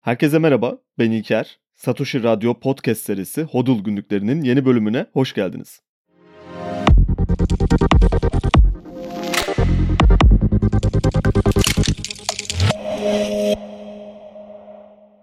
Herkese merhaba, ben İlker. Satoshi Radyo Podcast serisi Hodul Günlüklerinin yeni bölümüne hoş geldiniz.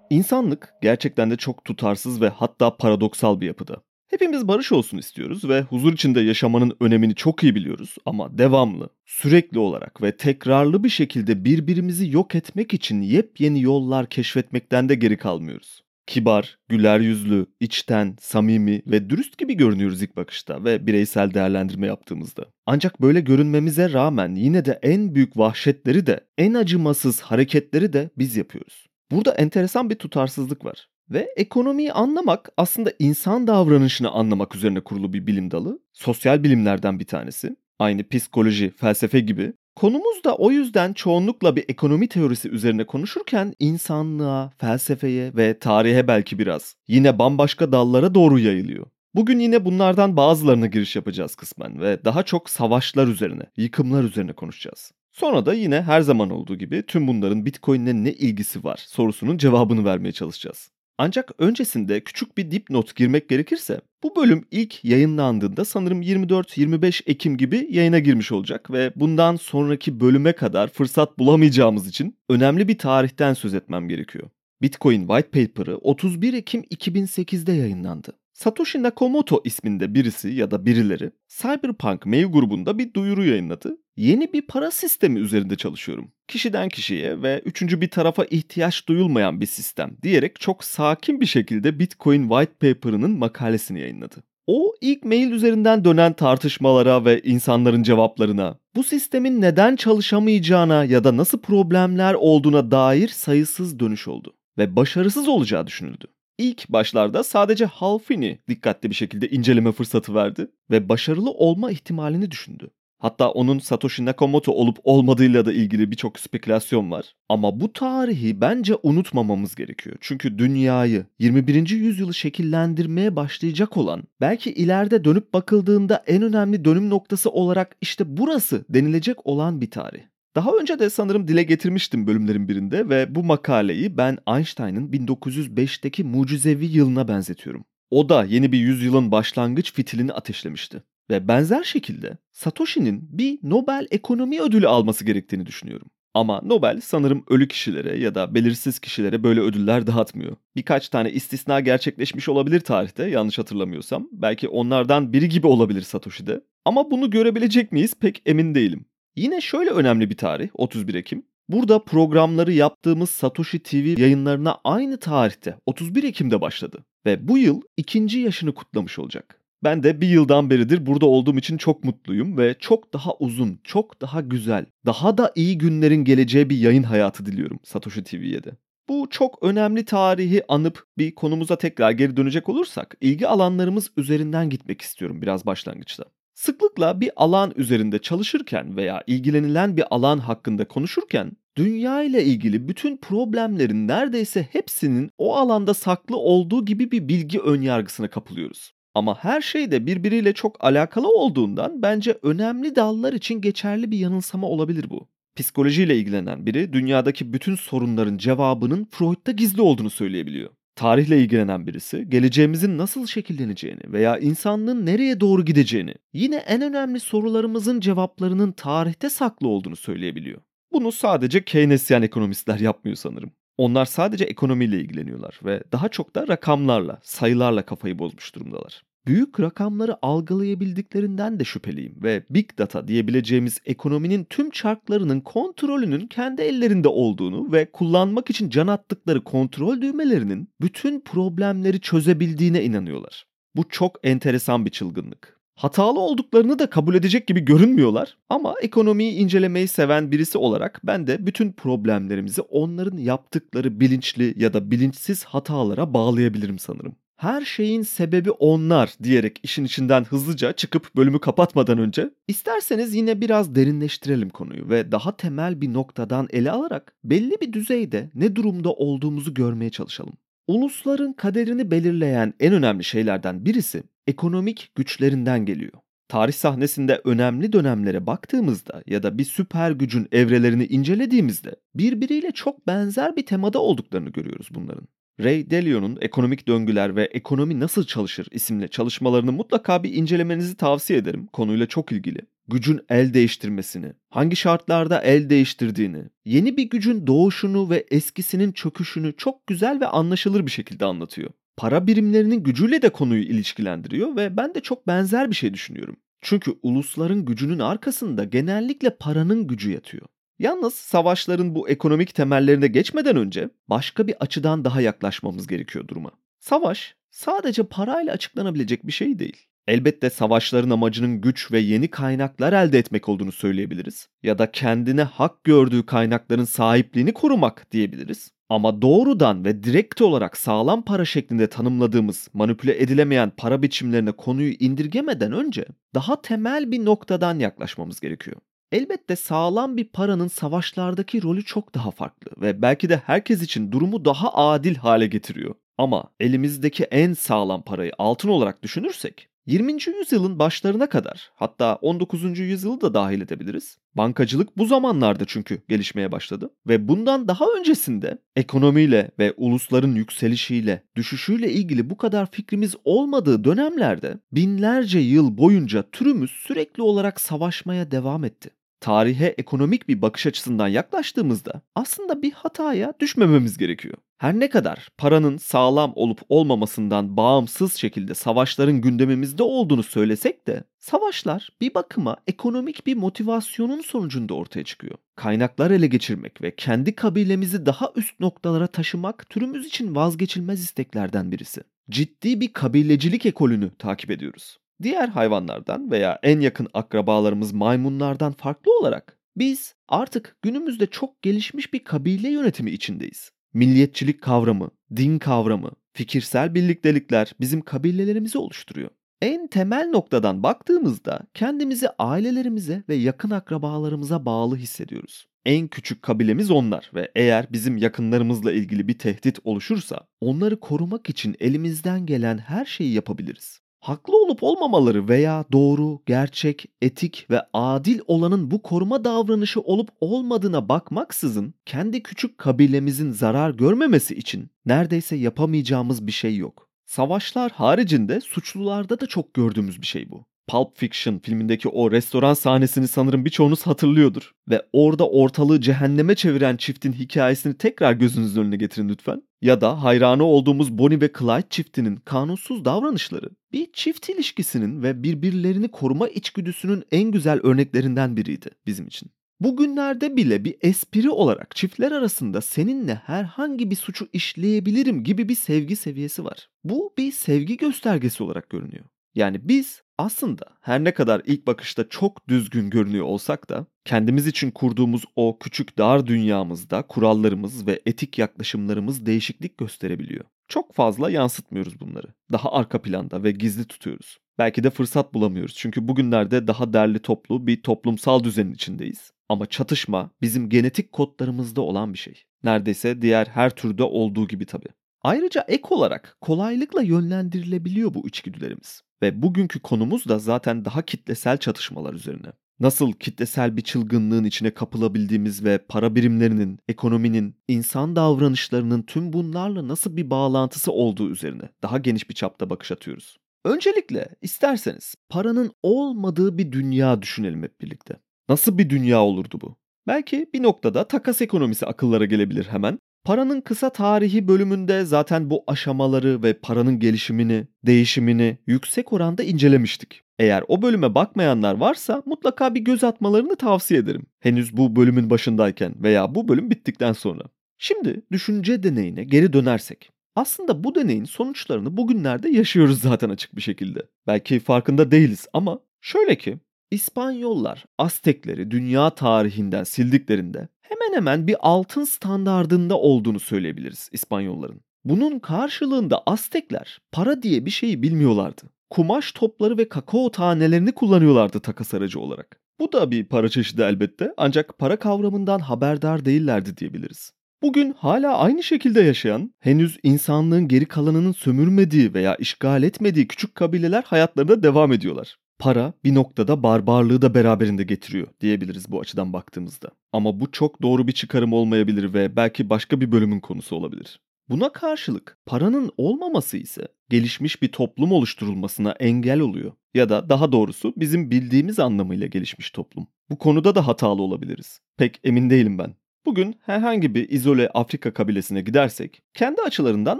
İnsanlık gerçekten de çok tutarsız ve hatta paradoksal bir yapıda. Hepimiz barış olsun istiyoruz ve huzur içinde yaşamanın önemini çok iyi biliyoruz ama devamlı, sürekli olarak ve tekrarlı bir şekilde birbirimizi yok etmek için yepyeni yollar keşfetmekten de geri kalmıyoruz. Kibar, güler yüzlü, içten, samimi ve dürüst gibi görünüyoruz ilk bakışta ve bireysel değerlendirme yaptığımızda. Ancak böyle görünmemize rağmen yine de en büyük vahşetleri de, en acımasız hareketleri de biz yapıyoruz. Burada enteresan bir tutarsızlık var. Ve ekonomiyi anlamak aslında insan davranışını anlamak üzerine kurulu bir bilim dalı. Sosyal bilimlerden bir tanesi. Aynı psikoloji, felsefe gibi. Konumuz da o yüzden çoğunlukla bir ekonomi teorisi üzerine konuşurken insanlığa, felsefeye ve tarihe belki biraz yine bambaşka dallara doğru yayılıyor. Bugün yine bunlardan bazılarına giriş yapacağız kısmen ve daha çok savaşlar üzerine, yıkımlar üzerine konuşacağız. Sonra da yine her zaman olduğu gibi tüm bunların Bitcoin'le ne ilgisi var sorusunun cevabını vermeye çalışacağız. Ancak öncesinde küçük bir dipnot girmek gerekirse bu bölüm ilk yayınlandığında sanırım 24-25 Ekim gibi yayına girmiş olacak ve bundan sonraki bölüme kadar fırsat bulamayacağımız için önemli bir tarihten söz etmem gerekiyor. Bitcoin White Paper'ı 31 Ekim 2008'de yayınlandı. Satoshi Nakamoto isminde birisi ya da birileri Cyberpunk mail grubunda bir duyuru yayınladı. Yeni bir para sistemi üzerinde çalışıyorum. Kişiden kişiye ve üçüncü bir tarafa ihtiyaç duyulmayan bir sistem diyerek çok sakin bir şekilde Bitcoin White Paper'ının makalesini yayınladı. O ilk mail üzerinden dönen tartışmalara ve insanların cevaplarına, bu sistemin neden çalışamayacağına ya da nasıl problemler olduğuna dair sayısız dönüş oldu ve başarısız olacağı düşünüldü. İlk başlarda sadece Halfini dikkatli bir şekilde inceleme fırsatı verdi ve başarılı olma ihtimalini düşündü. Hatta onun Satoshi Nakamoto olup olmadığıyla da ilgili birçok spekülasyon var. Ama bu tarihi bence unutmamamız gerekiyor. Çünkü dünyayı 21. yüzyılı şekillendirmeye başlayacak olan, belki ileride dönüp bakıldığında en önemli dönüm noktası olarak işte burası denilecek olan bir tarih. Daha önce de sanırım dile getirmiştim bölümlerin birinde ve bu makaleyi ben Einstein'ın 1905'teki mucizevi yılına benzetiyorum. O da yeni bir yüzyılın başlangıç fitilini ateşlemişti. Ve benzer şekilde Satoshi'nin bir Nobel Ekonomi Ödülü alması gerektiğini düşünüyorum. Ama Nobel sanırım ölü kişilere ya da belirsiz kişilere böyle ödüller dağıtmıyor. Birkaç tane istisna gerçekleşmiş olabilir tarihte yanlış hatırlamıyorsam. Belki onlardan biri gibi olabilir Satoshi'de. Ama bunu görebilecek miyiz pek emin değilim. Yine şöyle önemli bir tarih 31 Ekim. Burada programları yaptığımız Satoshi TV yayınlarına aynı tarihte 31 Ekim'de başladı. Ve bu yıl ikinci yaşını kutlamış olacak. Ben de bir yıldan beridir burada olduğum için çok mutluyum ve çok daha uzun, çok daha güzel, daha da iyi günlerin geleceği bir yayın hayatı diliyorum Satoshi TV'ye de. Bu çok önemli tarihi anıp bir konumuza tekrar geri dönecek olursak ilgi alanlarımız üzerinden gitmek istiyorum biraz başlangıçta. Sıklıkla bir alan üzerinde çalışırken veya ilgilenilen bir alan hakkında konuşurken dünya ile ilgili bütün problemlerin neredeyse hepsinin o alanda saklı olduğu gibi bir bilgi önyargısına kapılıyoruz. Ama her şey de birbiriyle çok alakalı olduğundan bence önemli dallar için geçerli bir yanılsama olabilir bu. Psikolojiyle ilgilenen biri dünyadaki bütün sorunların cevabının Freud'da gizli olduğunu söyleyebiliyor. Tarihle ilgilenen birisi geleceğimizin nasıl şekilleneceğini veya insanlığın nereye doğru gideceğini, yine en önemli sorularımızın cevaplarının tarihte saklı olduğunu söyleyebiliyor. Bunu sadece Keynesyen ekonomistler yapmıyor sanırım. Onlar sadece ekonomiyle ilgileniyorlar ve daha çok da rakamlarla, sayılarla kafayı bozmuş durumdalar büyük rakamları algılayabildiklerinden de şüpheliyim ve big data diyebileceğimiz ekonominin tüm çarklarının kontrolünün kendi ellerinde olduğunu ve kullanmak için can attıkları kontrol düğmelerinin bütün problemleri çözebildiğine inanıyorlar. Bu çok enteresan bir çılgınlık. Hatalı olduklarını da kabul edecek gibi görünmüyorlar ama ekonomiyi incelemeyi seven birisi olarak ben de bütün problemlerimizi onların yaptıkları bilinçli ya da bilinçsiz hatalara bağlayabilirim sanırım her şeyin sebebi onlar diyerek işin içinden hızlıca çıkıp bölümü kapatmadan önce isterseniz yine biraz derinleştirelim konuyu ve daha temel bir noktadan ele alarak belli bir düzeyde ne durumda olduğumuzu görmeye çalışalım. Ulusların kaderini belirleyen en önemli şeylerden birisi ekonomik güçlerinden geliyor. Tarih sahnesinde önemli dönemlere baktığımızda ya da bir süper gücün evrelerini incelediğimizde birbiriyle çok benzer bir temada olduklarını görüyoruz bunların. Ray Dalio'nun Ekonomik Döngüler ve Ekonomi Nasıl Çalışır isimli çalışmalarını mutlaka bir incelemenizi tavsiye ederim. Konuyla çok ilgili. Gücün el değiştirmesini, hangi şartlarda el değiştirdiğini, yeni bir gücün doğuşunu ve eskisinin çöküşünü çok güzel ve anlaşılır bir şekilde anlatıyor. Para birimlerinin gücüyle de konuyu ilişkilendiriyor ve ben de çok benzer bir şey düşünüyorum. Çünkü ulusların gücünün arkasında genellikle paranın gücü yatıyor. Yalnız savaşların bu ekonomik temellerine geçmeden önce başka bir açıdan daha yaklaşmamız gerekiyor duruma. Savaş sadece parayla açıklanabilecek bir şey değil. Elbette savaşların amacının güç ve yeni kaynaklar elde etmek olduğunu söyleyebiliriz. Ya da kendine hak gördüğü kaynakların sahipliğini korumak diyebiliriz. Ama doğrudan ve direkt olarak sağlam para şeklinde tanımladığımız manipüle edilemeyen para biçimlerine konuyu indirgemeden önce daha temel bir noktadan yaklaşmamız gerekiyor. Elbette sağlam bir paranın savaşlardaki rolü çok daha farklı ve belki de herkes için durumu daha adil hale getiriyor. Ama elimizdeki en sağlam parayı altın olarak düşünürsek 20. yüzyılın başlarına kadar hatta 19. yüzyılı da dahil edebiliriz. Bankacılık bu zamanlarda çünkü gelişmeye başladı ve bundan daha öncesinde ekonomiyle ve ulusların yükselişiyle, düşüşüyle ilgili bu kadar fikrimiz olmadığı dönemlerde binlerce yıl boyunca türümüz sürekli olarak savaşmaya devam etti tarihe ekonomik bir bakış açısından yaklaştığımızda aslında bir hataya düşmememiz gerekiyor. Her ne kadar paranın sağlam olup olmamasından bağımsız şekilde savaşların gündemimizde olduğunu söylesek de savaşlar bir bakıma ekonomik bir motivasyonun sonucunda ortaya çıkıyor. Kaynaklar ele geçirmek ve kendi kabilemizi daha üst noktalara taşımak türümüz için vazgeçilmez isteklerden birisi. Ciddi bir kabilecilik ekolünü takip ediyoruz diğer hayvanlardan veya en yakın akrabalarımız maymunlardan farklı olarak biz artık günümüzde çok gelişmiş bir kabile yönetimi içindeyiz. Milliyetçilik kavramı, din kavramı, fikirsel birliktelikler bizim kabilelerimizi oluşturuyor. En temel noktadan baktığımızda kendimizi ailelerimize ve yakın akrabalarımıza bağlı hissediyoruz. En küçük kabilemiz onlar ve eğer bizim yakınlarımızla ilgili bir tehdit oluşursa onları korumak için elimizden gelen her şeyi yapabiliriz haklı olup olmamaları veya doğru, gerçek, etik ve adil olanın bu koruma davranışı olup olmadığına bakmaksızın kendi küçük kabilemizin zarar görmemesi için neredeyse yapamayacağımız bir şey yok. Savaşlar haricinde suçlularda da çok gördüğümüz bir şey bu. Pulp Fiction filmindeki o restoran sahnesini sanırım birçoğunuz hatırlıyordur. Ve orada ortalığı cehenneme çeviren çiftin hikayesini tekrar gözünüzün önüne getirin lütfen. Ya da hayranı olduğumuz Bonnie ve Clyde çiftinin kanunsuz davranışları bir çift ilişkisinin ve birbirlerini koruma içgüdüsünün en güzel örneklerinden biriydi bizim için. Bugünlerde bile bir espri olarak çiftler arasında seninle herhangi bir suçu işleyebilirim gibi bir sevgi seviyesi var. Bu bir sevgi göstergesi olarak görünüyor. Yani biz aslında her ne kadar ilk bakışta çok düzgün görünüyor olsak da kendimiz için kurduğumuz o küçük dar dünyamızda kurallarımız ve etik yaklaşımlarımız değişiklik gösterebiliyor. Çok fazla yansıtmıyoruz bunları. Daha arka planda ve gizli tutuyoruz. Belki de fırsat bulamıyoruz çünkü bugünlerde daha derli toplu bir toplumsal düzenin içindeyiz. Ama çatışma bizim genetik kodlarımızda olan bir şey. Neredeyse diğer her türde olduğu gibi tabii. Ayrıca ek olarak kolaylıkla yönlendirilebiliyor bu içgüdülerimiz. Ve bugünkü konumuz da zaten daha kitlesel çatışmalar üzerine. Nasıl kitlesel bir çılgınlığın içine kapılabildiğimiz ve para birimlerinin, ekonominin, insan davranışlarının tüm bunlarla nasıl bir bağlantısı olduğu üzerine daha geniş bir çapta bakış atıyoruz. Öncelikle isterseniz paranın olmadığı bir dünya düşünelim hep birlikte. Nasıl bir dünya olurdu bu? Belki bir noktada takas ekonomisi akıllara gelebilir hemen Paranın kısa tarihi bölümünde zaten bu aşamaları ve paranın gelişimini, değişimini yüksek oranda incelemiştik. Eğer o bölüme bakmayanlar varsa mutlaka bir göz atmalarını tavsiye ederim. Henüz bu bölümün başındayken veya bu bölüm bittikten sonra. Şimdi düşünce deneyine geri dönersek. Aslında bu deneyin sonuçlarını bugünlerde yaşıyoruz zaten açık bir şekilde. Belki farkında değiliz ama şöyle ki İspanyollar Aztekleri dünya tarihinden sildiklerinde hemen hemen bir altın standardında olduğunu söyleyebiliriz İspanyolların. Bunun karşılığında Aztekler para diye bir şeyi bilmiyorlardı. Kumaş topları ve kakao tanelerini kullanıyorlardı takas aracı olarak. Bu da bir para çeşidi elbette ancak para kavramından haberdar değillerdi diyebiliriz. Bugün hala aynı şekilde yaşayan, henüz insanlığın geri kalanının sömürmediği veya işgal etmediği küçük kabileler hayatlarına devam ediyorlar. Para bir noktada barbarlığı da beraberinde getiriyor diyebiliriz bu açıdan baktığımızda. Ama bu çok doğru bir çıkarım olmayabilir ve belki başka bir bölümün konusu olabilir. Buna karşılık paranın olmaması ise gelişmiş bir toplum oluşturulmasına engel oluyor. Ya da daha doğrusu bizim bildiğimiz anlamıyla gelişmiş toplum. Bu konuda da hatalı olabiliriz. Pek emin değilim ben. Bugün herhangi bir izole Afrika kabilesine gidersek kendi açılarından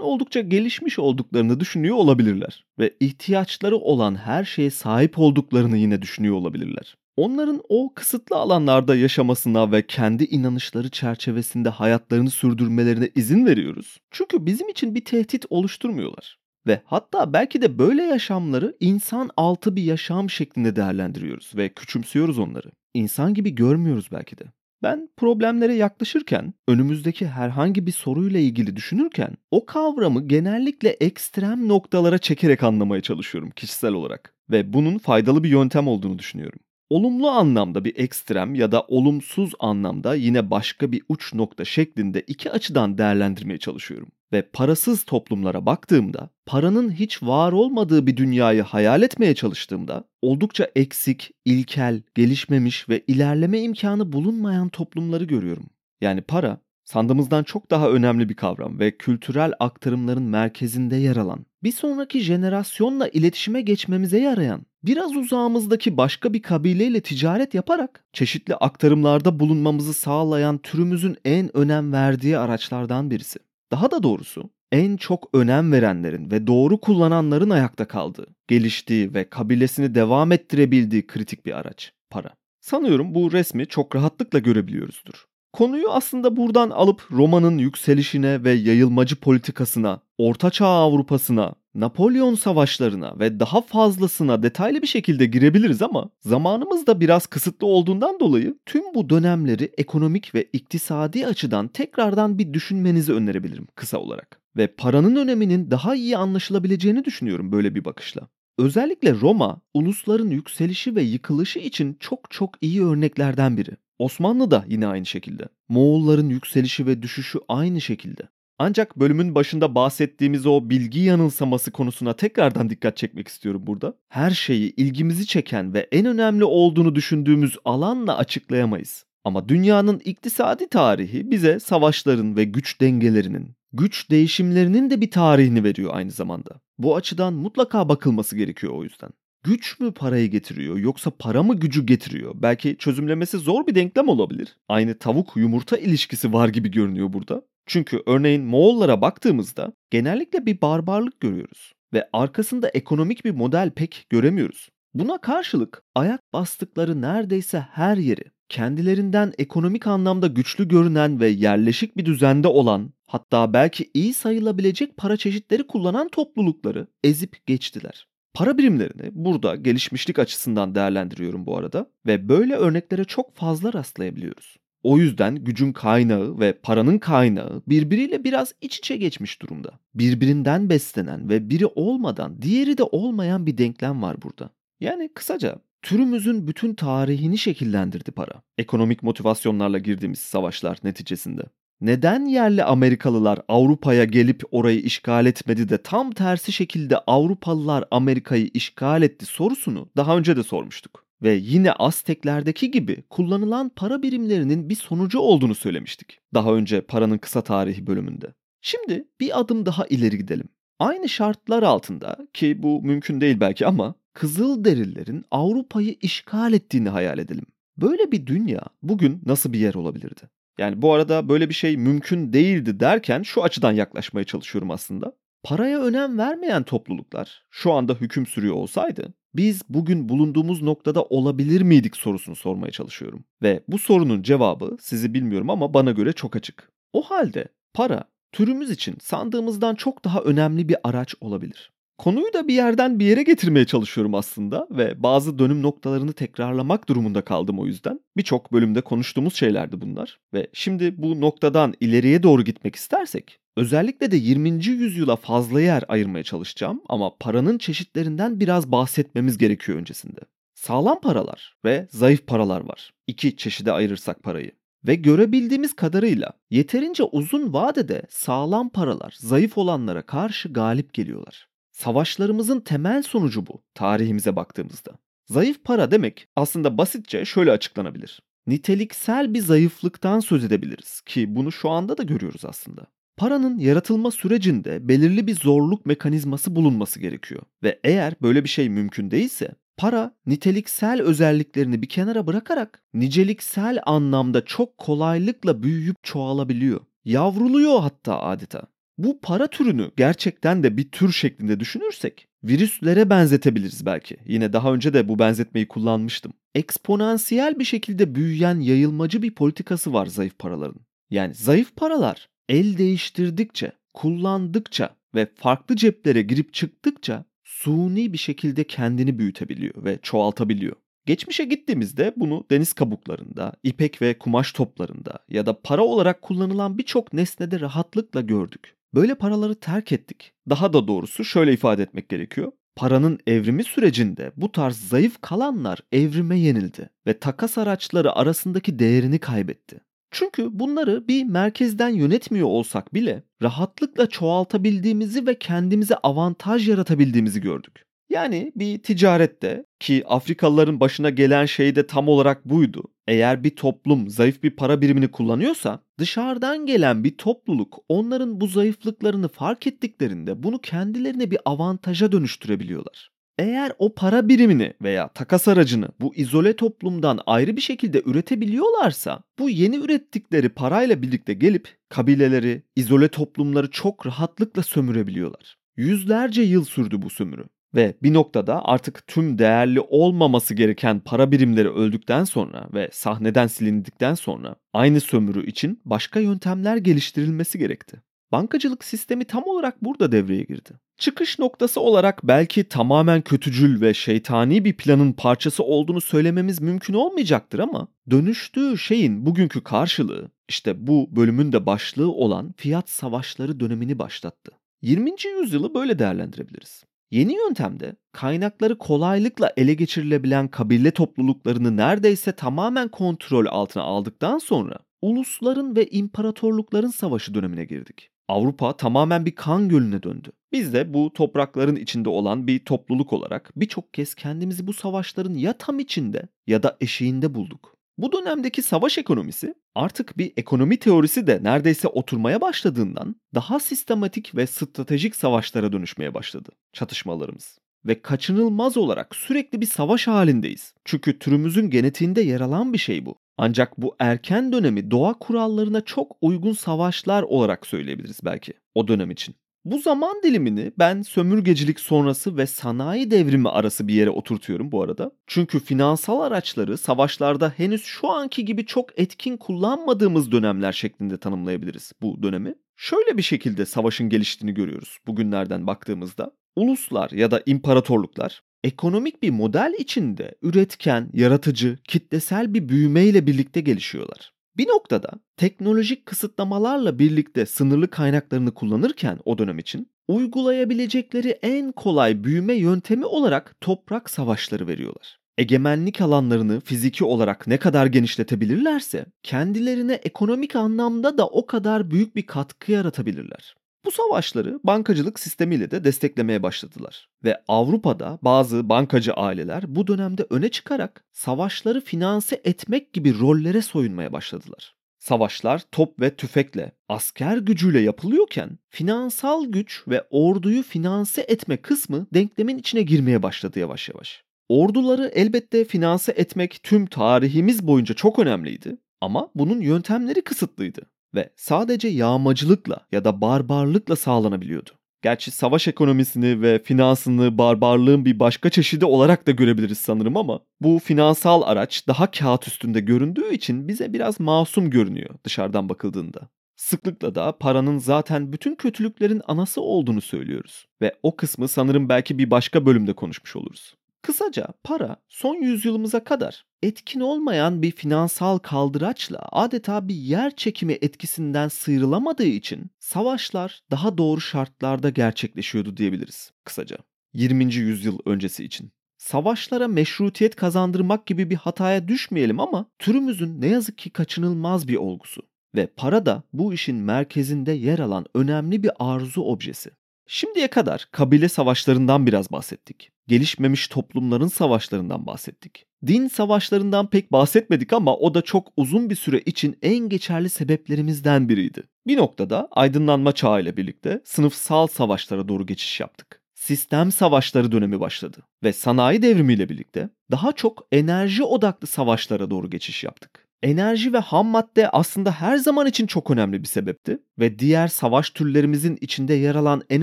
oldukça gelişmiş olduklarını düşünüyor olabilirler ve ihtiyaçları olan her şeye sahip olduklarını yine düşünüyor olabilirler. Onların o kısıtlı alanlarda yaşamasına ve kendi inanışları çerçevesinde hayatlarını sürdürmelerine izin veriyoruz. Çünkü bizim için bir tehdit oluşturmuyorlar. Ve hatta belki de böyle yaşamları insan altı bir yaşam şeklinde değerlendiriyoruz ve küçümsüyoruz onları. İnsan gibi görmüyoruz belki de. Ben problemlere yaklaşırken, önümüzdeki herhangi bir soruyla ilgili düşünürken o kavramı genellikle ekstrem noktalara çekerek anlamaya çalışıyorum kişisel olarak ve bunun faydalı bir yöntem olduğunu düşünüyorum. Olumlu anlamda bir ekstrem ya da olumsuz anlamda yine başka bir uç nokta şeklinde iki açıdan değerlendirmeye çalışıyorum. Ve parasız toplumlara baktığımda, paranın hiç var olmadığı bir dünyayı hayal etmeye çalıştığımda, oldukça eksik, ilkel, gelişmemiş ve ilerleme imkanı bulunmayan toplumları görüyorum. Yani para sandığımızdan çok daha önemli bir kavram ve kültürel aktarımların merkezinde yer alan, bir sonraki jenerasyonla iletişime geçmemize yarayan, biraz uzağımızdaki başka bir kabileyle ticaret yaparak çeşitli aktarımlarda bulunmamızı sağlayan türümüzün en önem verdiği araçlardan birisi. Daha da doğrusu en çok önem verenlerin ve doğru kullananların ayakta kaldığı, geliştiği ve kabilesini devam ettirebildiği kritik bir araç, para. Sanıyorum bu resmi çok rahatlıkla görebiliyoruzdur. Konuyu aslında buradan alıp Roma'nın yükselişine ve yayılmacı politikasına, Ortaçağ Avrupa'sına, Napolyon savaşlarına ve daha fazlasına detaylı bir şekilde girebiliriz ama zamanımız da biraz kısıtlı olduğundan dolayı tüm bu dönemleri ekonomik ve iktisadi açıdan tekrardan bir düşünmenizi önerebilirim kısa olarak. Ve paranın öneminin daha iyi anlaşılabileceğini düşünüyorum böyle bir bakışla. Özellikle Roma, ulusların yükselişi ve yıkılışı için çok çok iyi örneklerden biri. Osmanlı da yine aynı şekilde. Moğolların yükselişi ve düşüşü aynı şekilde. Ancak bölümün başında bahsettiğimiz o bilgi yanılsaması konusuna tekrardan dikkat çekmek istiyorum burada. Her şeyi ilgimizi çeken ve en önemli olduğunu düşündüğümüz alanla açıklayamayız. Ama dünyanın iktisadi tarihi bize savaşların ve güç dengelerinin, güç değişimlerinin de bir tarihini veriyor aynı zamanda. Bu açıdan mutlaka bakılması gerekiyor o yüzden. Güç mü parayı getiriyor yoksa para mı gücü getiriyor? Belki çözümlemesi zor bir denklem olabilir. Aynı tavuk yumurta ilişkisi var gibi görünüyor burada. Çünkü örneğin Moğollara baktığımızda genellikle bir barbarlık görüyoruz ve arkasında ekonomik bir model pek göremiyoruz. Buna karşılık ayak bastıkları neredeyse her yeri kendilerinden ekonomik anlamda güçlü görünen ve yerleşik bir düzende olan hatta belki iyi sayılabilecek para çeşitleri kullanan toplulukları ezip geçtiler. Para birimlerini burada gelişmişlik açısından değerlendiriyorum bu arada ve böyle örneklere çok fazla rastlayabiliyoruz. O yüzden gücün kaynağı ve paranın kaynağı birbiriyle biraz iç içe geçmiş durumda. Birbirinden beslenen ve biri olmadan diğeri de olmayan bir denklem var burada. Yani kısaca türümüzün bütün tarihini şekillendirdi para. Ekonomik motivasyonlarla girdiğimiz savaşlar neticesinde. Neden yerli Amerikalılar Avrupa'ya gelip orayı işgal etmedi de tam tersi şekilde Avrupalılar Amerika'yı işgal etti sorusunu daha önce de sormuştuk. Ve yine Azteklerdeki gibi kullanılan para birimlerinin bir sonucu olduğunu söylemiştik. Daha önce paranın kısa tarihi bölümünde. Şimdi bir adım daha ileri gidelim. Aynı şartlar altında ki bu mümkün değil belki ama Kızıl Derililerin Avrupa'yı işgal ettiğini hayal edelim. Böyle bir dünya bugün nasıl bir yer olabilirdi? Yani bu arada böyle bir şey mümkün değildi derken şu açıdan yaklaşmaya çalışıyorum aslında. Paraya önem vermeyen topluluklar şu anda hüküm sürüyor olsaydı biz bugün bulunduğumuz noktada olabilir miydik sorusunu sormaya çalışıyorum. Ve bu sorunun cevabı sizi bilmiyorum ama bana göre çok açık. O halde para türümüz için sandığımızdan çok daha önemli bir araç olabilir. Konuyu da bir yerden bir yere getirmeye çalışıyorum aslında ve bazı dönüm noktalarını tekrarlamak durumunda kaldım o yüzden. Birçok bölümde konuştuğumuz şeylerdi bunlar ve şimdi bu noktadan ileriye doğru gitmek istersek özellikle de 20. yüzyıla fazla yer ayırmaya çalışacağım ama paranın çeşitlerinden biraz bahsetmemiz gerekiyor öncesinde. Sağlam paralar ve zayıf paralar var. İki çeşide ayırırsak parayı. Ve görebildiğimiz kadarıyla yeterince uzun vadede sağlam paralar zayıf olanlara karşı galip geliyorlar. Savaşlarımızın temel sonucu bu tarihimize baktığımızda. Zayıf para demek aslında basitçe şöyle açıklanabilir. Niteliksel bir zayıflıktan söz edebiliriz ki bunu şu anda da görüyoruz aslında. Paranın yaratılma sürecinde belirli bir zorluk mekanizması bulunması gerekiyor ve eğer böyle bir şey mümkün değilse para niteliksel özelliklerini bir kenara bırakarak niceliksel anlamda çok kolaylıkla büyüyüp çoğalabiliyor. Yavruluyor hatta adeta. Bu para türünü gerçekten de bir tür şeklinde düşünürsek virüslere benzetebiliriz belki. Yine daha önce de bu benzetmeyi kullanmıştım. Eksponansiyel bir şekilde büyüyen yayılmacı bir politikası var zayıf paraların. Yani zayıf paralar el değiştirdikçe, kullandıkça ve farklı ceplere girip çıktıkça suni bir şekilde kendini büyütebiliyor ve çoğaltabiliyor. Geçmişe gittiğimizde bunu deniz kabuklarında, ipek ve kumaş toplarında ya da para olarak kullanılan birçok nesnede rahatlıkla gördük. Böyle paraları terk ettik. Daha da doğrusu şöyle ifade etmek gerekiyor. Paranın evrimi sürecinde bu tarz zayıf kalanlar evrime yenildi ve takas araçları arasındaki değerini kaybetti. Çünkü bunları bir merkezden yönetmiyor olsak bile rahatlıkla çoğaltabildiğimizi ve kendimize avantaj yaratabildiğimizi gördük. Yani bir ticarette ki Afrikalıların başına gelen şey de tam olarak buydu. Eğer bir toplum zayıf bir para birimini kullanıyorsa dışarıdan gelen bir topluluk onların bu zayıflıklarını fark ettiklerinde bunu kendilerine bir avantaja dönüştürebiliyorlar. Eğer o para birimini veya takas aracını bu izole toplumdan ayrı bir şekilde üretebiliyorlarsa bu yeni ürettikleri parayla birlikte gelip kabileleri, izole toplumları çok rahatlıkla sömürebiliyorlar. Yüzlerce yıl sürdü bu sömürü. Ve bir noktada artık tüm değerli olmaması gereken para birimleri öldükten sonra ve sahneden silindikten sonra aynı sömürü için başka yöntemler geliştirilmesi gerekti. Bankacılık sistemi tam olarak burada devreye girdi. Çıkış noktası olarak belki tamamen kötücül ve şeytani bir planın parçası olduğunu söylememiz mümkün olmayacaktır ama dönüştüğü şeyin bugünkü karşılığı işte bu bölümün de başlığı olan fiyat savaşları dönemini başlattı. 20. yüzyılı böyle değerlendirebiliriz. Yeni yöntemde kaynakları kolaylıkla ele geçirilebilen kabile topluluklarını neredeyse tamamen kontrol altına aldıktan sonra ulusların ve imparatorlukların savaşı dönemine girdik. Avrupa tamamen bir kan gölüne döndü. Biz de bu toprakların içinde olan bir topluluk olarak birçok kez kendimizi bu savaşların ya tam içinde ya da eşiğinde bulduk. Bu dönemdeki savaş ekonomisi artık bir ekonomi teorisi de neredeyse oturmaya başladığından daha sistematik ve stratejik savaşlara dönüşmeye başladı çatışmalarımız. Ve kaçınılmaz olarak sürekli bir savaş halindeyiz. Çünkü türümüzün genetiğinde yer alan bir şey bu. Ancak bu erken dönemi doğa kurallarına çok uygun savaşlar olarak söyleyebiliriz belki o dönem için. Bu zaman dilimini ben sömürgecilik sonrası ve sanayi devrimi arası bir yere oturtuyorum bu arada. Çünkü finansal araçları savaşlarda henüz şu anki gibi çok etkin kullanmadığımız dönemler şeklinde tanımlayabiliriz bu dönemi. Şöyle bir şekilde savaşın geliştiğini görüyoruz bugünlerden baktığımızda. Uluslar ya da imparatorluklar ekonomik bir model içinde üretken, yaratıcı, kitlesel bir büyümeyle birlikte gelişiyorlar. Bir noktada teknolojik kısıtlamalarla birlikte sınırlı kaynaklarını kullanırken o dönem için uygulayabilecekleri en kolay büyüme yöntemi olarak toprak savaşları veriyorlar. Egemenlik alanlarını fiziki olarak ne kadar genişletebilirlerse kendilerine ekonomik anlamda da o kadar büyük bir katkı yaratabilirler. Bu savaşları bankacılık sistemiyle de desteklemeye başladılar ve Avrupa'da bazı bankacı aileler bu dönemde öne çıkarak savaşları finanse etmek gibi rollere soyunmaya başladılar. Savaşlar top ve tüfekle, asker gücüyle yapılıyorken finansal güç ve orduyu finanse etme kısmı denklemin içine girmeye başladı yavaş yavaş. Orduları elbette finanse etmek tüm tarihimiz boyunca çok önemliydi ama bunun yöntemleri kısıtlıydı ve sadece yağmacılıkla ya da barbarlıkla sağlanabiliyordu. Gerçi savaş ekonomisini ve finansını barbarlığın bir başka çeşidi olarak da görebiliriz sanırım ama bu finansal araç daha kağıt üstünde göründüğü için bize biraz masum görünüyor dışarıdan bakıldığında. Sıklıkla da paranın zaten bütün kötülüklerin anası olduğunu söylüyoruz ve o kısmı sanırım belki bir başka bölümde konuşmuş oluruz. Kısaca para son yüzyılımıza kadar etkin olmayan bir finansal kaldıraçla adeta bir yer çekimi etkisinden sıyrılamadığı için savaşlar daha doğru şartlarda gerçekleşiyordu diyebiliriz kısaca. 20. yüzyıl öncesi için. Savaşlara meşrutiyet kazandırmak gibi bir hataya düşmeyelim ama türümüzün ne yazık ki kaçınılmaz bir olgusu ve para da bu işin merkezinde yer alan önemli bir arzu objesi. Şimdiye kadar kabile savaşlarından biraz bahsettik. Gelişmemiş toplumların savaşlarından bahsettik. Din savaşlarından pek bahsetmedik ama o da çok uzun bir süre için en geçerli sebeplerimizden biriydi. Bir noktada aydınlanma çağı ile birlikte sınıfsal savaşlara doğru geçiş yaptık. Sistem savaşları dönemi başladı ve sanayi devrimiyle birlikte daha çok enerji odaklı savaşlara doğru geçiş yaptık. Enerji ve ham madde aslında her zaman için çok önemli bir sebepti ve diğer savaş türlerimizin içinde yer alan en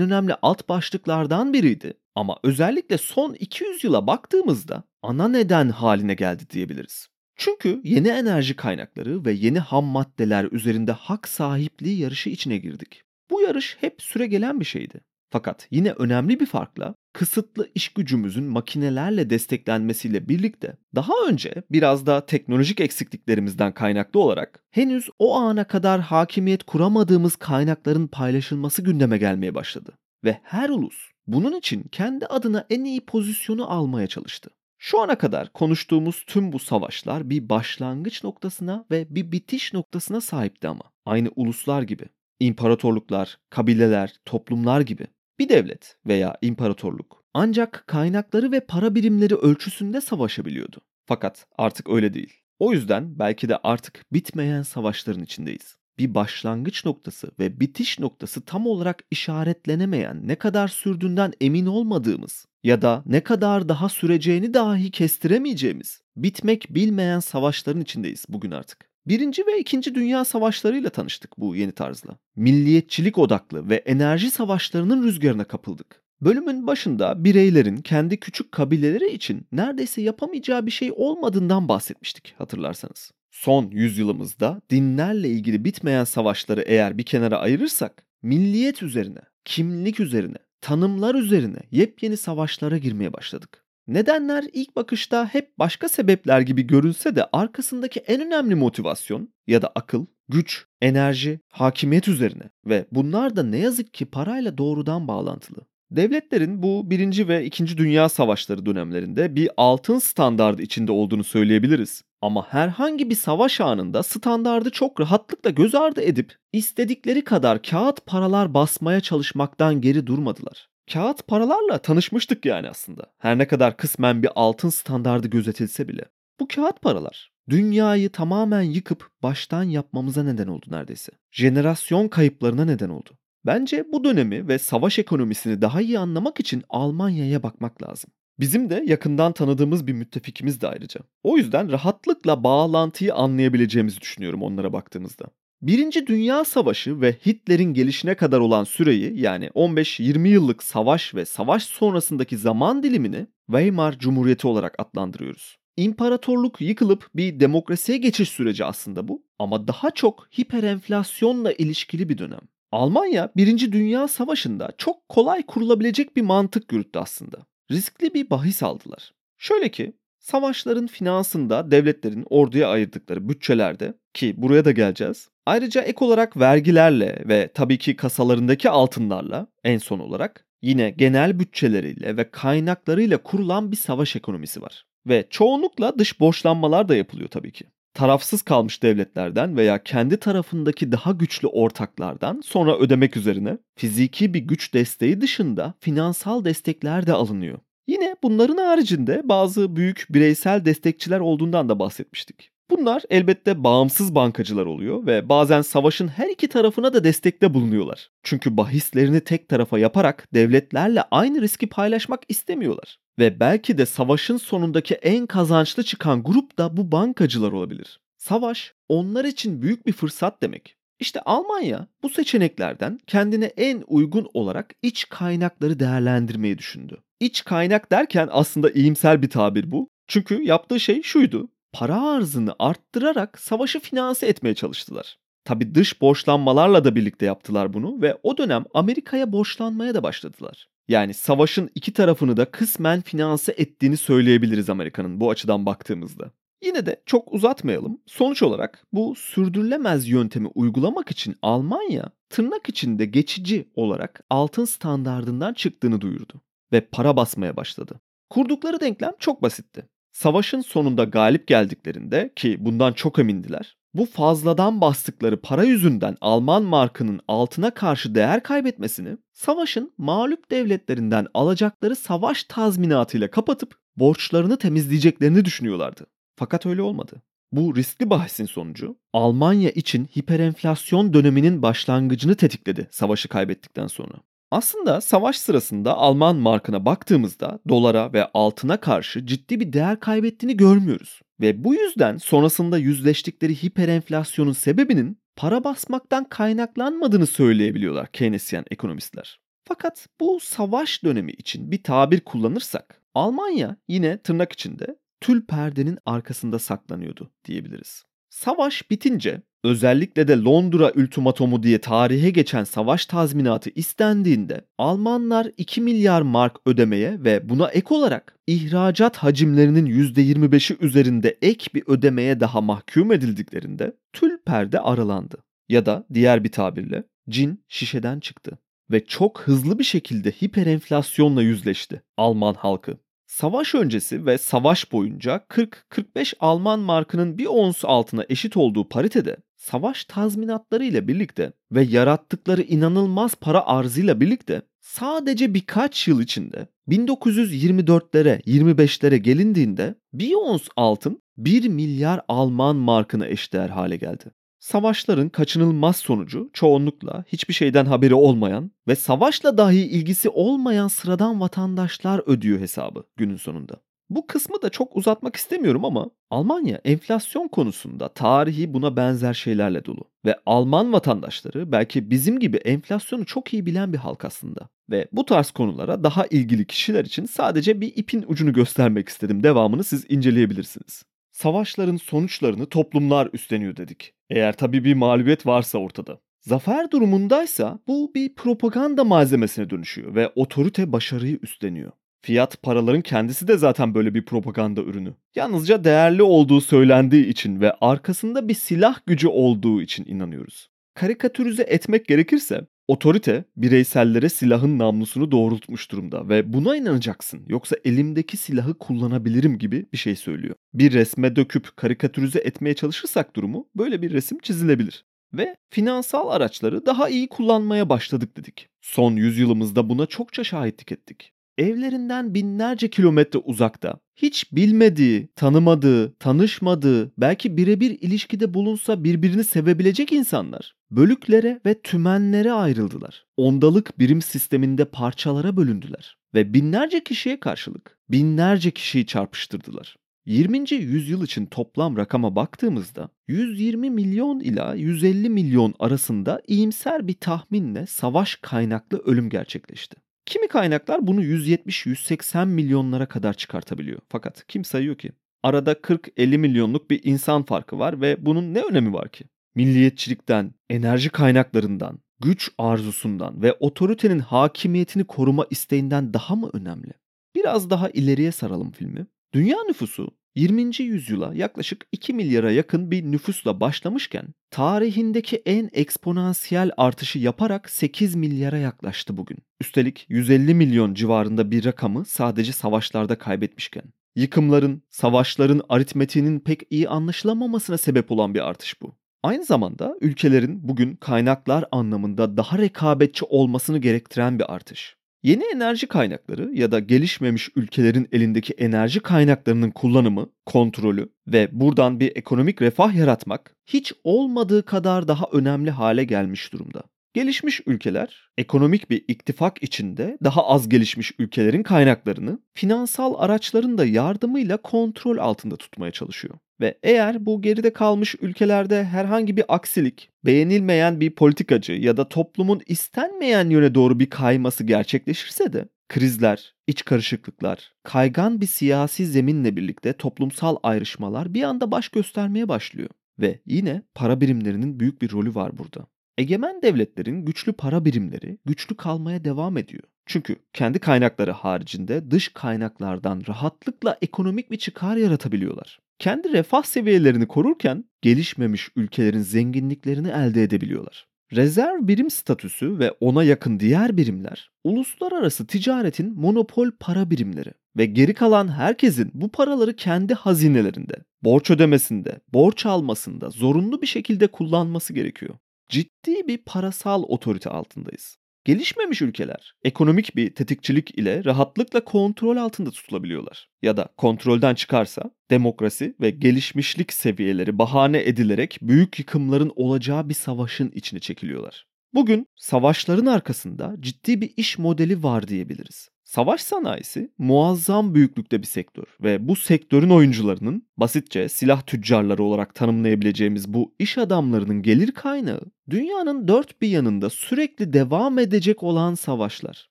önemli alt başlıklardan biriydi. Ama özellikle son 200 yıla baktığımızda ana neden haline geldi diyebiliriz. Çünkü yeni enerji kaynakları ve yeni ham maddeler üzerinde hak sahipliği yarışı içine girdik. Bu yarış hep süre gelen bir şeydi. Fakat yine önemli bir farkla kısıtlı iş gücümüzün makinelerle desteklenmesiyle birlikte daha önce biraz da teknolojik eksikliklerimizden kaynaklı olarak henüz o ana kadar hakimiyet kuramadığımız kaynakların paylaşılması gündeme gelmeye başladı. Ve her ulus bunun için kendi adına en iyi pozisyonu almaya çalıştı. Şu ana kadar konuştuğumuz tüm bu savaşlar bir başlangıç noktasına ve bir bitiş noktasına sahipti ama. Aynı uluslar gibi. İmparatorluklar, kabileler, toplumlar gibi. Bir devlet veya imparatorluk ancak kaynakları ve para birimleri ölçüsünde savaşabiliyordu. Fakat artık öyle değil. O yüzden belki de artık bitmeyen savaşların içindeyiz. Bir başlangıç noktası ve bitiş noktası tam olarak işaretlenemeyen, ne kadar sürdüğünden emin olmadığımız ya da ne kadar daha süreceğini dahi kestiremeyeceğimiz, bitmek bilmeyen savaşların içindeyiz bugün artık. Birinci ve ikinci dünya savaşlarıyla tanıştık bu yeni tarzla. Milliyetçilik odaklı ve enerji savaşlarının rüzgarına kapıldık. Bölümün başında bireylerin kendi küçük kabileleri için neredeyse yapamayacağı bir şey olmadığından bahsetmiştik hatırlarsanız. Son yüzyılımızda dinlerle ilgili bitmeyen savaşları eğer bir kenara ayırırsak milliyet üzerine, kimlik üzerine, tanımlar üzerine yepyeni savaşlara girmeye başladık. Nedenler ilk bakışta hep başka sebepler gibi görünse de arkasındaki en önemli motivasyon ya da akıl, güç, enerji, hakimiyet üzerine ve bunlar da ne yazık ki parayla doğrudan bağlantılı. Devletlerin bu birinci ve ikinci Dünya Savaşları dönemlerinde bir altın standardı içinde olduğunu söyleyebiliriz. Ama herhangi bir savaş anında standardı çok rahatlıkla göz ardı edip istedikleri kadar kağıt paralar basmaya çalışmaktan geri durmadılar. Kağıt paralarla tanışmıştık yani aslında. Her ne kadar kısmen bir altın standardı gözetilse bile. Bu kağıt paralar dünyayı tamamen yıkıp baştan yapmamıza neden oldu neredeyse. Jenerasyon kayıplarına neden oldu. Bence bu dönemi ve savaş ekonomisini daha iyi anlamak için Almanya'ya bakmak lazım. Bizim de yakından tanıdığımız bir müttefikimiz de ayrıca. O yüzden rahatlıkla bağlantıyı anlayabileceğimizi düşünüyorum onlara baktığımızda. Birinci Dünya Savaşı ve Hitler'in gelişine kadar olan süreyi yani 15-20 yıllık savaş ve savaş sonrasındaki zaman dilimini Weimar Cumhuriyeti olarak adlandırıyoruz. İmparatorluk yıkılıp bir demokrasiye geçiş süreci aslında bu ama daha çok hiperenflasyonla ilişkili bir dönem. Almanya 1. Dünya Savaşı'nda çok kolay kurulabilecek bir mantık yürüttü aslında. Riskli bir bahis aldılar. Şöyle ki savaşların finansında devletlerin orduya ayırdıkları bütçelerde ki buraya da geleceğiz. Ayrıca ek olarak vergilerle ve tabii ki kasalarındaki altınlarla en son olarak yine genel bütçeleriyle ve kaynaklarıyla kurulan bir savaş ekonomisi var. Ve çoğunlukla dış borçlanmalar da yapılıyor tabii ki tarafsız kalmış devletlerden veya kendi tarafındaki daha güçlü ortaklardan sonra ödemek üzerine fiziki bir güç desteği dışında finansal destekler de alınıyor. Yine bunların haricinde bazı büyük bireysel destekçiler olduğundan da bahsetmiştik. Bunlar elbette bağımsız bankacılar oluyor ve bazen savaşın her iki tarafına da destekte bulunuyorlar. Çünkü bahislerini tek tarafa yaparak devletlerle aynı riski paylaşmak istemiyorlar. Ve belki de savaşın sonundaki en kazançlı çıkan grup da bu bankacılar olabilir. Savaş onlar için büyük bir fırsat demek. İşte Almanya bu seçeneklerden kendine en uygun olarak iç kaynakları değerlendirmeyi düşündü. İç kaynak derken aslında iyimser bir tabir bu. Çünkü yaptığı şey şuydu. Para arzını arttırarak savaşı finanse etmeye çalıştılar. Tabi dış borçlanmalarla da birlikte yaptılar bunu ve o dönem Amerika'ya borçlanmaya da başladılar. Yani savaşın iki tarafını da kısmen finanse ettiğini söyleyebiliriz Amerika'nın bu açıdan baktığımızda. Yine de çok uzatmayalım. Sonuç olarak bu sürdürülemez yöntemi uygulamak için Almanya tırnak içinde geçici olarak altın standardından çıktığını duyurdu ve para basmaya başladı. Kurdukları denklem çok basitti. Savaşın sonunda galip geldiklerinde ki bundan çok emindiler. bu fazladan bastıkları para yüzünden Alman markının altına karşı değer kaybetmesini savaşın mağlup devletlerinden alacakları savaş tazminatıyla kapatıp borçlarını temizleyeceklerini düşünüyorlardı. Fakat öyle olmadı. Bu riskli bahisin sonucu Almanya için hiperenflasyon döneminin başlangıcını tetikledi savaşı kaybettikten sonra. Aslında savaş sırasında Alman markına baktığımızda dolara ve altına karşı ciddi bir değer kaybettiğini görmüyoruz. Ve bu yüzden sonrasında yüzleştikleri hiperenflasyonun sebebinin para basmaktan kaynaklanmadığını söyleyebiliyorlar Keynesyen ekonomistler. Fakat bu savaş dönemi için bir tabir kullanırsak Almanya yine tırnak içinde tül perdenin arkasında saklanıyordu diyebiliriz. Savaş bitince özellikle de Londra ultimatomu diye tarihe geçen savaş tazminatı istendiğinde Almanlar 2 milyar mark ödemeye ve buna ek olarak ihracat hacimlerinin %25'i üzerinde ek bir ödemeye daha mahkum edildiklerinde tül perde aralandı. Ya da diğer bir tabirle cin şişeden çıktı ve çok hızlı bir şekilde hiperenflasyonla yüzleşti Alman halkı. Savaş öncesi ve savaş boyunca 40-45 Alman markının bir ons altına eşit olduğu paritede savaş tazminatları ile birlikte ve yarattıkları inanılmaz para arzıyla birlikte sadece birkaç yıl içinde 1924'lere 25'lere gelindiğinde bir ons altın 1 milyar Alman markına eşdeğer hale geldi. Savaşların kaçınılmaz sonucu çoğunlukla hiçbir şeyden haberi olmayan ve savaşla dahi ilgisi olmayan sıradan vatandaşlar ödüyor hesabı günün sonunda. Bu kısmı da çok uzatmak istemiyorum ama Almanya enflasyon konusunda tarihi buna benzer şeylerle dolu. Ve Alman vatandaşları belki bizim gibi enflasyonu çok iyi bilen bir halk aslında. Ve bu tarz konulara daha ilgili kişiler için sadece bir ipin ucunu göstermek istedim. Devamını siz inceleyebilirsiniz. Savaşların sonuçlarını toplumlar üstleniyor dedik. Eğer tabii bir mağlubiyet varsa ortada. Zafer durumundaysa bu bir propaganda malzemesine dönüşüyor ve otorite başarıyı üstleniyor. Fiyat paraların kendisi de zaten böyle bir propaganda ürünü. Yalnızca değerli olduğu söylendiği için ve arkasında bir silah gücü olduğu için inanıyoruz. Karikatürize etmek gerekirse otorite bireysellere silahın namlusunu doğrultmuş durumda ve buna inanacaksın yoksa elimdeki silahı kullanabilirim gibi bir şey söylüyor. Bir resme döküp karikatürize etmeye çalışırsak durumu böyle bir resim çizilebilir. Ve finansal araçları daha iyi kullanmaya başladık dedik. Son yüzyılımızda buna çokça şahitlik ettik evlerinden binlerce kilometre uzakta, hiç bilmediği, tanımadığı, tanışmadığı, belki birebir ilişkide bulunsa birbirini sevebilecek insanlar bölüklere ve tümenlere ayrıldılar. Ondalık birim sisteminde parçalara bölündüler ve binlerce kişiye karşılık binlerce kişiyi çarpıştırdılar. 20. yüzyıl için toplam rakama baktığımızda 120 milyon ila 150 milyon arasında iyimser bir tahminle savaş kaynaklı ölüm gerçekleşti. Kimi kaynaklar bunu 170-180 milyonlara kadar çıkartabiliyor. Fakat kim sayıyor ki? Arada 40-50 milyonluk bir insan farkı var ve bunun ne önemi var ki? Milliyetçilikten, enerji kaynaklarından, güç arzusundan ve otoritenin hakimiyetini koruma isteğinden daha mı önemli? Biraz daha ileriye saralım filmi. Dünya nüfusu 20. yüzyıla yaklaşık 2 milyara yakın bir nüfusla başlamışken tarihindeki en eksponansiyel artışı yaparak 8 milyara yaklaştı bugün. Üstelik 150 milyon civarında bir rakamı sadece savaşlarda kaybetmişken. Yıkımların, savaşların aritmetiğinin pek iyi anlaşılamamasına sebep olan bir artış bu. Aynı zamanda ülkelerin bugün kaynaklar anlamında daha rekabetçi olmasını gerektiren bir artış. Yeni enerji kaynakları ya da gelişmemiş ülkelerin elindeki enerji kaynaklarının kullanımı, kontrolü ve buradan bir ekonomik refah yaratmak hiç olmadığı kadar daha önemli hale gelmiş durumda. Gelişmiş ülkeler ekonomik bir iktifak içinde daha az gelişmiş ülkelerin kaynaklarını finansal araçların da yardımıyla kontrol altında tutmaya çalışıyor. Ve eğer bu geride kalmış ülkelerde herhangi bir aksilik, beğenilmeyen bir politikacı ya da toplumun istenmeyen yöne doğru bir kayması gerçekleşirse de krizler, iç karışıklıklar, kaygan bir siyasi zeminle birlikte toplumsal ayrışmalar bir anda baş göstermeye başlıyor. Ve yine para birimlerinin büyük bir rolü var burada. Egemen devletlerin güçlü para birimleri güçlü kalmaya devam ediyor. Çünkü kendi kaynakları haricinde dış kaynaklardan rahatlıkla ekonomik bir çıkar yaratabiliyorlar. Kendi refah seviyelerini korurken gelişmemiş ülkelerin zenginliklerini elde edebiliyorlar. Rezerv birim statüsü ve ona yakın diğer birimler uluslararası ticaretin monopol para birimleri ve geri kalan herkesin bu paraları kendi hazinelerinde, borç ödemesinde, borç almasında zorunlu bir şekilde kullanması gerekiyor. Ciddi bir parasal otorite altındayız. Gelişmemiş ülkeler ekonomik bir tetikçilik ile rahatlıkla kontrol altında tutulabiliyorlar. Ya da kontrolden çıkarsa demokrasi ve gelişmişlik seviyeleri bahane edilerek büyük yıkımların olacağı bir savaşın içine çekiliyorlar. Bugün savaşların arkasında ciddi bir iş modeli var diyebiliriz. Savaş sanayisi muazzam büyüklükte bir sektör ve bu sektörün oyuncularının basitçe silah tüccarları olarak tanımlayabileceğimiz bu iş adamlarının gelir kaynağı dünyanın dört bir yanında sürekli devam edecek olan savaşlar.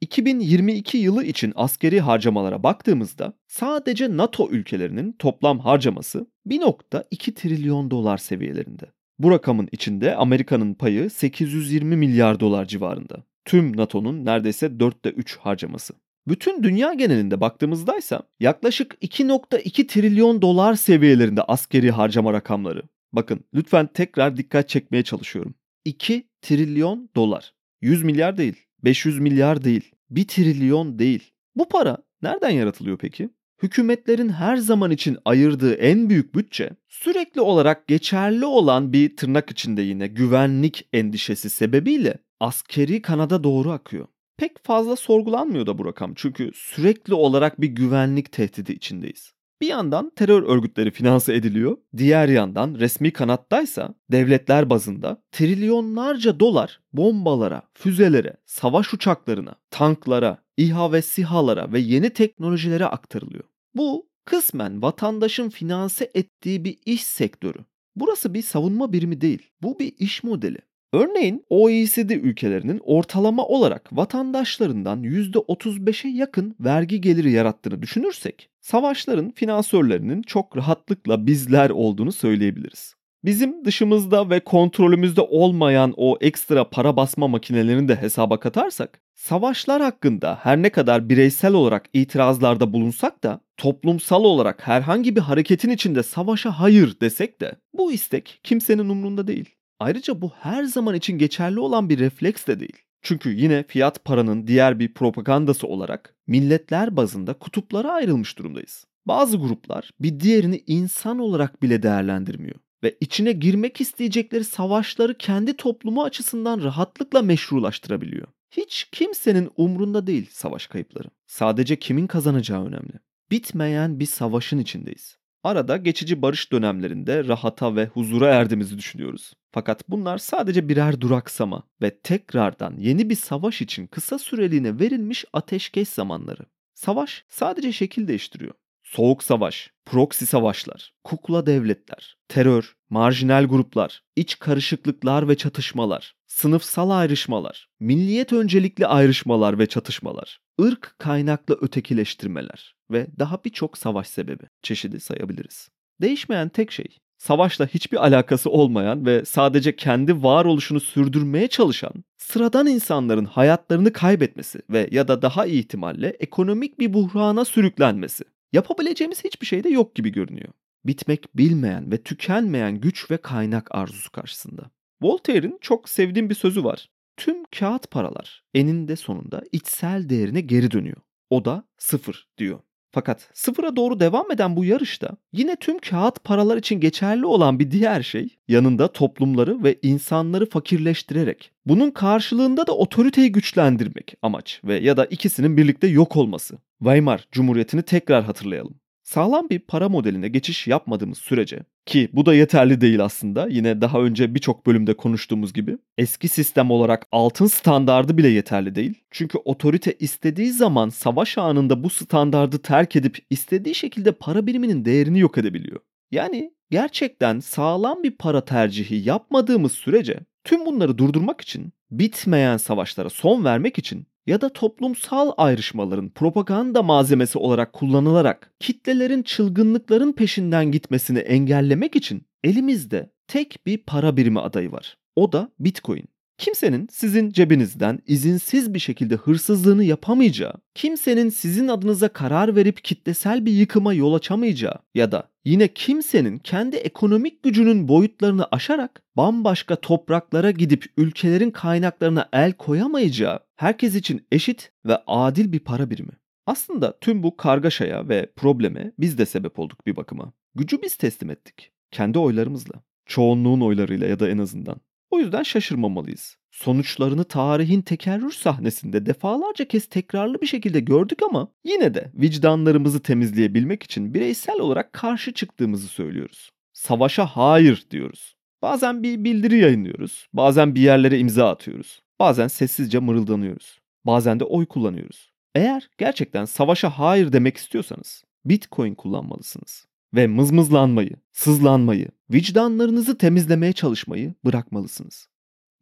2022 yılı için askeri harcamalara baktığımızda sadece NATO ülkelerinin toplam harcaması 1.2 trilyon dolar seviyelerinde. Bu rakamın içinde Amerika'nın payı 820 milyar dolar civarında. Tüm NATO'nun neredeyse 4'te 3 harcaması. Bütün dünya genelinde baktığımızdaysa yaklaşık 2.2 trilyon dolar seviyelerinde askeri harcama rakamları. Bakın lütfen tekrar dikkat çekmeye çalışıyorum. 2 trilyon dolar. 100 milyar değil, 500 milyar değil, 1 trilyon değil. Bu para nereden yaratılıyor peki? Hükümetlerin her zaman için ayırdığı en büyük bütçe sürekli olarak geçerli olan bir tırnak içinde yine güvenlik endişesi sebebiyle askeri kanada doğru akıyor. Pek fazla sorgulanmıyor da bu rakam çünkü sürekli olarak bir güvenlik tehdidi içindeyiz. Bir yandan terör örgütleri finanse ediliyor, diğer yandan resmi kanattaysa devletler bazında trilyonlarca dolar bombalara, füzelere, savaş uçaklarına, tanklara, İHA ve SİHA'lara ve yeni teknolojilere aktarılıyor. Bu kısmen vatandaşın finanse ettiği bir iş sektörü. Burası bir savunma birimi değil. Bu bir iş modeli. Örneğin OECD ülkelerinin ortalama olarak vatandaşlarından %35'e yakın vergi geliri yarattığını düşünürsek, savaşların finansörlerinin çok rahatlıkla bizler olduğunu söyleyebiliriz. Bizim dışımızda ve kontrolümüzde olmayan o ekstra para basma makinelerini de hesaba katarsak, savaşlar hakkında her ne kadar bireysel olarak itirazlarda bulunsak da toplumsal olarak herhangi bir hareketin içinde savaşa hayır desek de bu istek kimsenin umrunda değil. Ayrıca bu her zaman için geçerli olan bir refleks de değil. Çünkü yine fiyat paranın diğer bir propagandası olarak milletler bazında kutuplara ayrılmış durumdayız. Bazı gruplar bir diğerini insan olarak bile değerlendirmiyor ve içine girmek isteyecekleri savaşları kendi toplumu açısından rahatlıkla meşrulaştırabiliyor. Hiç kimsenin umrunda değil savaş kayıpları. Sadece kimin kazanacağı önemli. Bitmeyen bir savaşın içindeyiz. Arada geçici barış dönemlerinde rahata ve huzura erdiğimizi düşünüyoruz. Fakat bunlar sadece birer duraksama ve tekrardan yeni bir savaş için kısa süreliğine verilmiş ateşkes zamanları. Savaş sadece şekil değiştiriyor. Soğuk savaş, proksi savaşlar, kukla devletler, terör, marjinal gruplar, iç karışıklıklar ve çatışmalar, sınıfsal ayrışmalar, milliyet öncelikli ayrışmalar ve çatışmalar, ırk kaynaklı ötekileştirmeler ve daha birçok savaş sebebi çeşidi sayabiliriz. Değişmeyen tek şey savaşla hiçbir alakası olmayan ve sadece kendi varoluşunu sürdürmeye çalışan sıradan insanların hayatlarını kaybetmesi ve ya da daha iyi ihtimalle ekonomik bir buhrana sürüklenmesi. Yapabileceğimiz hiçbir şey de yok gibi görünüyor. Bitmek bilmeyen ve tükenmeyen güç ve kaynak arzusu karşısında. Voltaire'in çok sevdiğim bir sözü var. Tüm kağıt paralar eninde sonunda içsel değerine geri dönüyor. O da sıfır diyor. Fakat sıfıra doğru devam eden bu yarışta yine tüm kağıt paralar için geçerli olan bir diğer şey yanında toplumları ve insanları fakirleştirerek bunun karşılığında da otoriteyi güçlendirmek amaç ve ya da ikisinin birlikte yok olması. Weimar Cumhuriyeti'ni tekrar hatırlayalım. Sağlam bir para modeline geçiş yapmadığımız sürece ki bu da yeterli değil aslında. Yine daha önce birçok bölümde konuştuğumuz gibi eski sistem olarak altın standardı bile yeterli değil. Çünkü otorite istediği zaman savaş anında bu standardı terk edip istediği şekilde para biriminin değerini yok edebiliyor. Yani gerçekten sağlam bir para tercihi yapmadığımız sürece tüm bunları durdurmak için bitmeyen savaşlara son vermek için ya da toplumsal ayrışmaların propaganda malzemesi olarak kullanılarak kitlelerin çılgınlıkların peşinden gitmesini engellemek için elimizde tek bir para birimi adayı var. O da Bitcoin. Kimsenin sizin cebinizden izinsiz bir şekilde hırsızlığını yapamayacağı, kimsenin sizin adınıza karar verip kitlesel bir yıkıma yol açamayacağı ya da yine kimsenin kendi ekonomik gücünün boyutlarını aşarak bambaşka topraklara gidip ülkelerin kaynaklarına el koyamayacağı herkes için eşit ve adil bir para birimi. Aslında tüm bu kargaşaya ve probleme biz de sebep olduk bir bakıma. Gücü biz teslim ettik. Kendi oylarımızla. Çoğunluğun oylarıyla ya da en azından. O yüzden şaşırmamalıyız. Sonuçlarını tarihin tekerrür sahnesinde defalarca kez tekrarlı bir şekilde gördük ama yine de vicdanlarımızı temizleyebilmek için bireysel olarak karşı çıktığımızı söylüyoruz. Savaşa hayır diyoruz. Bazen bir bildiri yayınlıyoruz, bazen bir yerlere imza atıyoruz, bazen sessizce mırıldanıyoruz, bazen de oy kullanıyoruz. Eğer gerçekten savaşa hayır demek istiyorsanız Bitcoin kullanmalısınız ve mızmızlanmayı, sızlanmayı, vicdanlarınızı temizlemeye çalışmayı bırakmalısınız.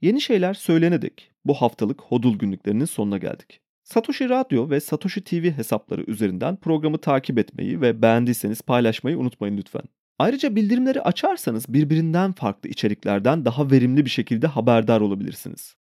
Yeni şeyler söylenedik. Bu haftalık Hodul günlüklerinin sonuna geldik. Satoshi Radyo ve Satoshi TV hesapları üzerinden programı takip etmeyi ve beğendiyseniz paylaşmayı unutmayın lütfen. Ayrıca bildirimleri açarsanız birbirinden farklı içeriklerden daha verimli bir şekilde haberdar olabilirsiniz.